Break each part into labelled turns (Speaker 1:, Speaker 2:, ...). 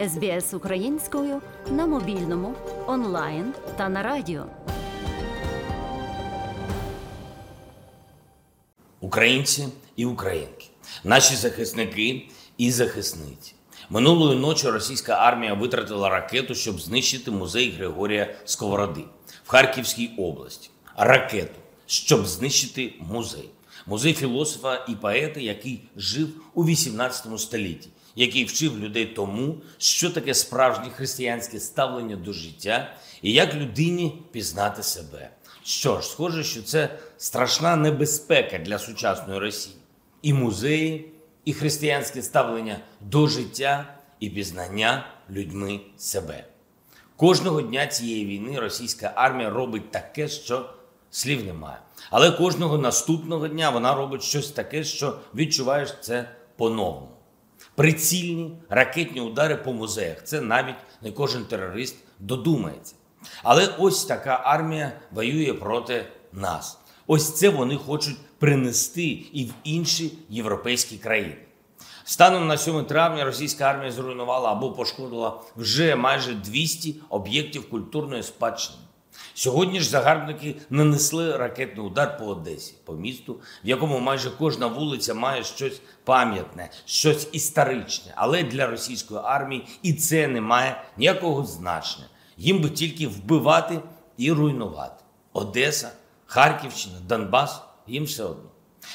Speaker 1: СБС українською на мобільному, онлайн та на радіо.
Speaker 2: Українці і українки, наші захисники і захисниці. Минулої ночі російська армія витратила ракету, щоб знищити музей Григорія Сковороди в Харківській області. Ракету, щоб знищити музей. Музей філософа і поета, який жив у 18 столітті, який вчив людей тому, що таке справжнє християнське ставлення до життя і як людині пізнати себе. Що ж, схоже, що це страшна небезпека для сучасної Росії. І музеї, і християнське ставлення до життя, і пізнання людьми себе. Кожного дня цієї війни російська армія робить таке, що слів немає. Але кожного наступного дня вона робить щось таке, що відчуваєш це по-новому. Прицільні ракетні удари по музеях. Це навіть не кожен терорист додумається. Але ось така армія воює проти нас. Ось це вони хочуть принести і в інші європейські країни. Станом на 7 травня російська армія зруйнувала або пошкодила вже майже 200 об'єктів культурної спадщини. Сьогодні ж загарбники нанесли ракетний удар по Одесі, по місту, в якому майже кожна вулиця має щось пам'ятне, щось історичне. Але для російської армії і це не має ніякого значення. Їм би тільки вбивати і руйнувати. Одеса, Харківщина, Донбас їм все одно.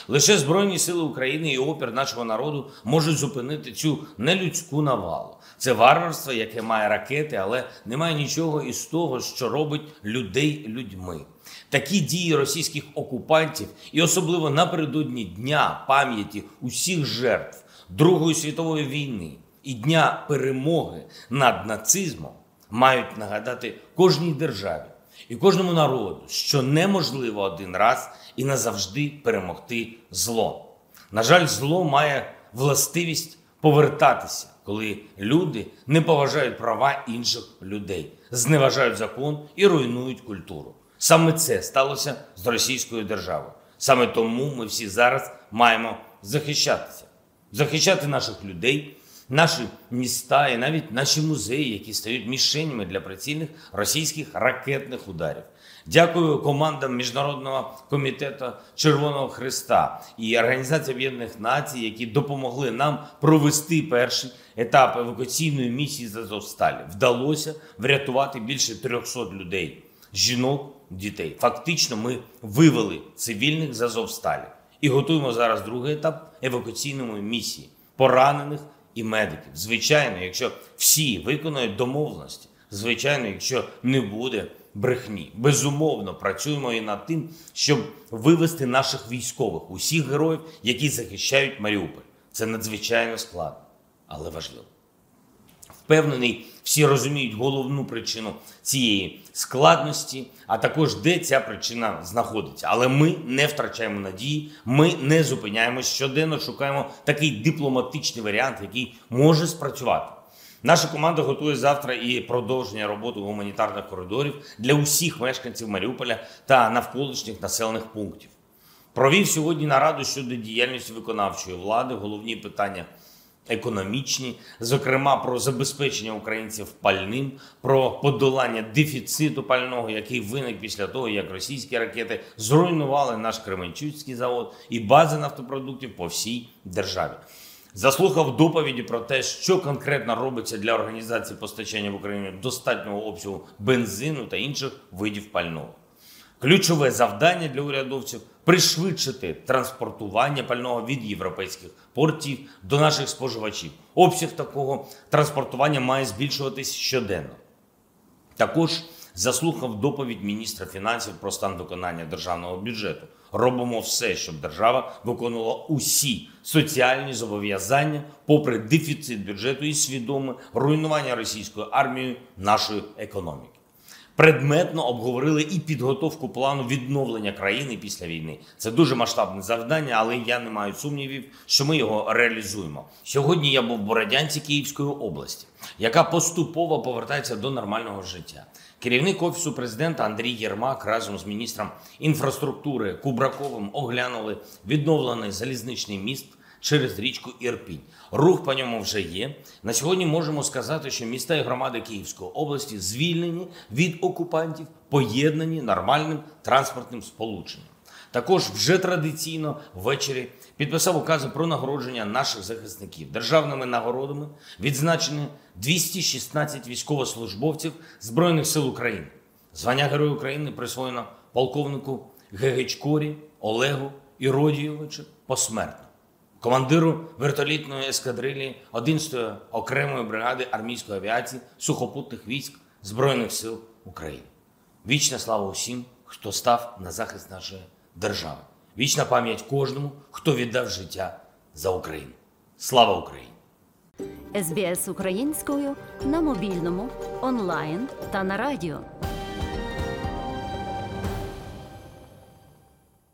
Speaker 2: Лише Збройні сили України і опір нашого народу можуть зупинити цю нелюдську навалу. Це варварство, яке має ракети, але немає нічого із того, що робить людей людьми. Такі дії російських окупантів, і особливо напередодні дня пам'яті усіх жертв Другої світової війни і дня перемоги над нацизмом, мають нагадати кожній державі і кожному народу, що неможливо один раз і назавжди перемогти зло. На жаль, зло має властивість повертатися, коли люди не поважають права інших людей, зневажають закон і руйнують культуру. Саме це сталося з російською державою. Саме тому ми всі зараз маємо захищатися, захищати наших людей наші міста і навіть наші музеї, які стають мішенями для прицільних російських ракетних ударів. Дякую командам Міжнародного комітету Червоного Христа і Організації Об'єднаних Націй, які допомогли нам провести перший етап евакуаційної місії з Азовсталі. Вдалося врятувати більше 300 людей, жінок, дітей. Фактично, ми вивели цивільних з Азовсталі і готуємо зараз другий етап евакуаційної місії поранених і медиків. Звичайно, якщо всі виконують домовленості, звичайно, якщо не буде брехні, безумовно працюємо і над тим, щоб вивести наших військових, усіх героїв, які захищають Маріуполь. Це надзвичайно складно, але важливо. Впевнений, всі розуміють головну причину цієї складності, а також де ця причина знаходиться. Але ми не втрачаємо надії, ми не зупиняємось щоденно, шукаємо такий дипломатичний варіант, який може спрацювати. Наша команда готує завтра і продовження роботи гуманітарних коридорів для усіх мешканців Маріуполя та навколишніх населених пунктів. Провів сьогодні нараду щодо діяльності виконавчої влади, головні питання економічні, зокрема про забезпечення українців пальним, про подолання дефіциту пального, який виник після того, як російські ракети зруйнували наш Кременчуцький завод і бази нафтопродуктів по всій державі. Заслухав доповіді про те, що конкретно робиться для організації постачання в Україні достатнього обсягу бензину та інших видів пального. Ключове завдання для урядовців пришвидшити транспортування пального від європейських портів до наших споживачів. Обсяг такого транспортування має збільшуватись щоденно. Також заслухав доповідь міністра фінансів про стан виконання державного бюджету. Робимо все, щоб держава виконувала усі соціальні зобов'язання, попри дефіцит бюджету і свідоме руйнування російською армією нашої економіки предметно обговорили і підготовку плану відновлення країни після війни. Це дуже масштабне завдання, але я не маю сумнівів, що ми його реалізуємо. Сьогодні я був в Бородянці Київської області, яка поступово повертається до нормального життя. Керівник офісу президента Андрій Єрмак разом з міністром інфраструктури Кубраковим оглянули відновлений залізничний міст через річку Ірпінь. Рух по ньому вже є. На сьогодні можемо сказати, що міста і громади Київської області звільнені від окупантів, поєднані нормальним транспортним сполученням. Також вже традиційно ввечері підписав укази про нагородження наших захисників державними нагородами, відзначені 216 військовослужбовців Збройних сил України. Звання Героя України присвоєно полковнику Гегечкорі Олегу Іродійовичу посмертно, командиру вертолітної ескадрилії 11-ї окремої бригади армійської авіації сухопутних військ Збройних сил України. Вічна слава усім, хто став на захист нашої держави. Вічна пам'ять кожному, хто віддав життя за Україну. Слава Україні!
Speaker 1: СБС українською на мобільному, онлайн та на радіо.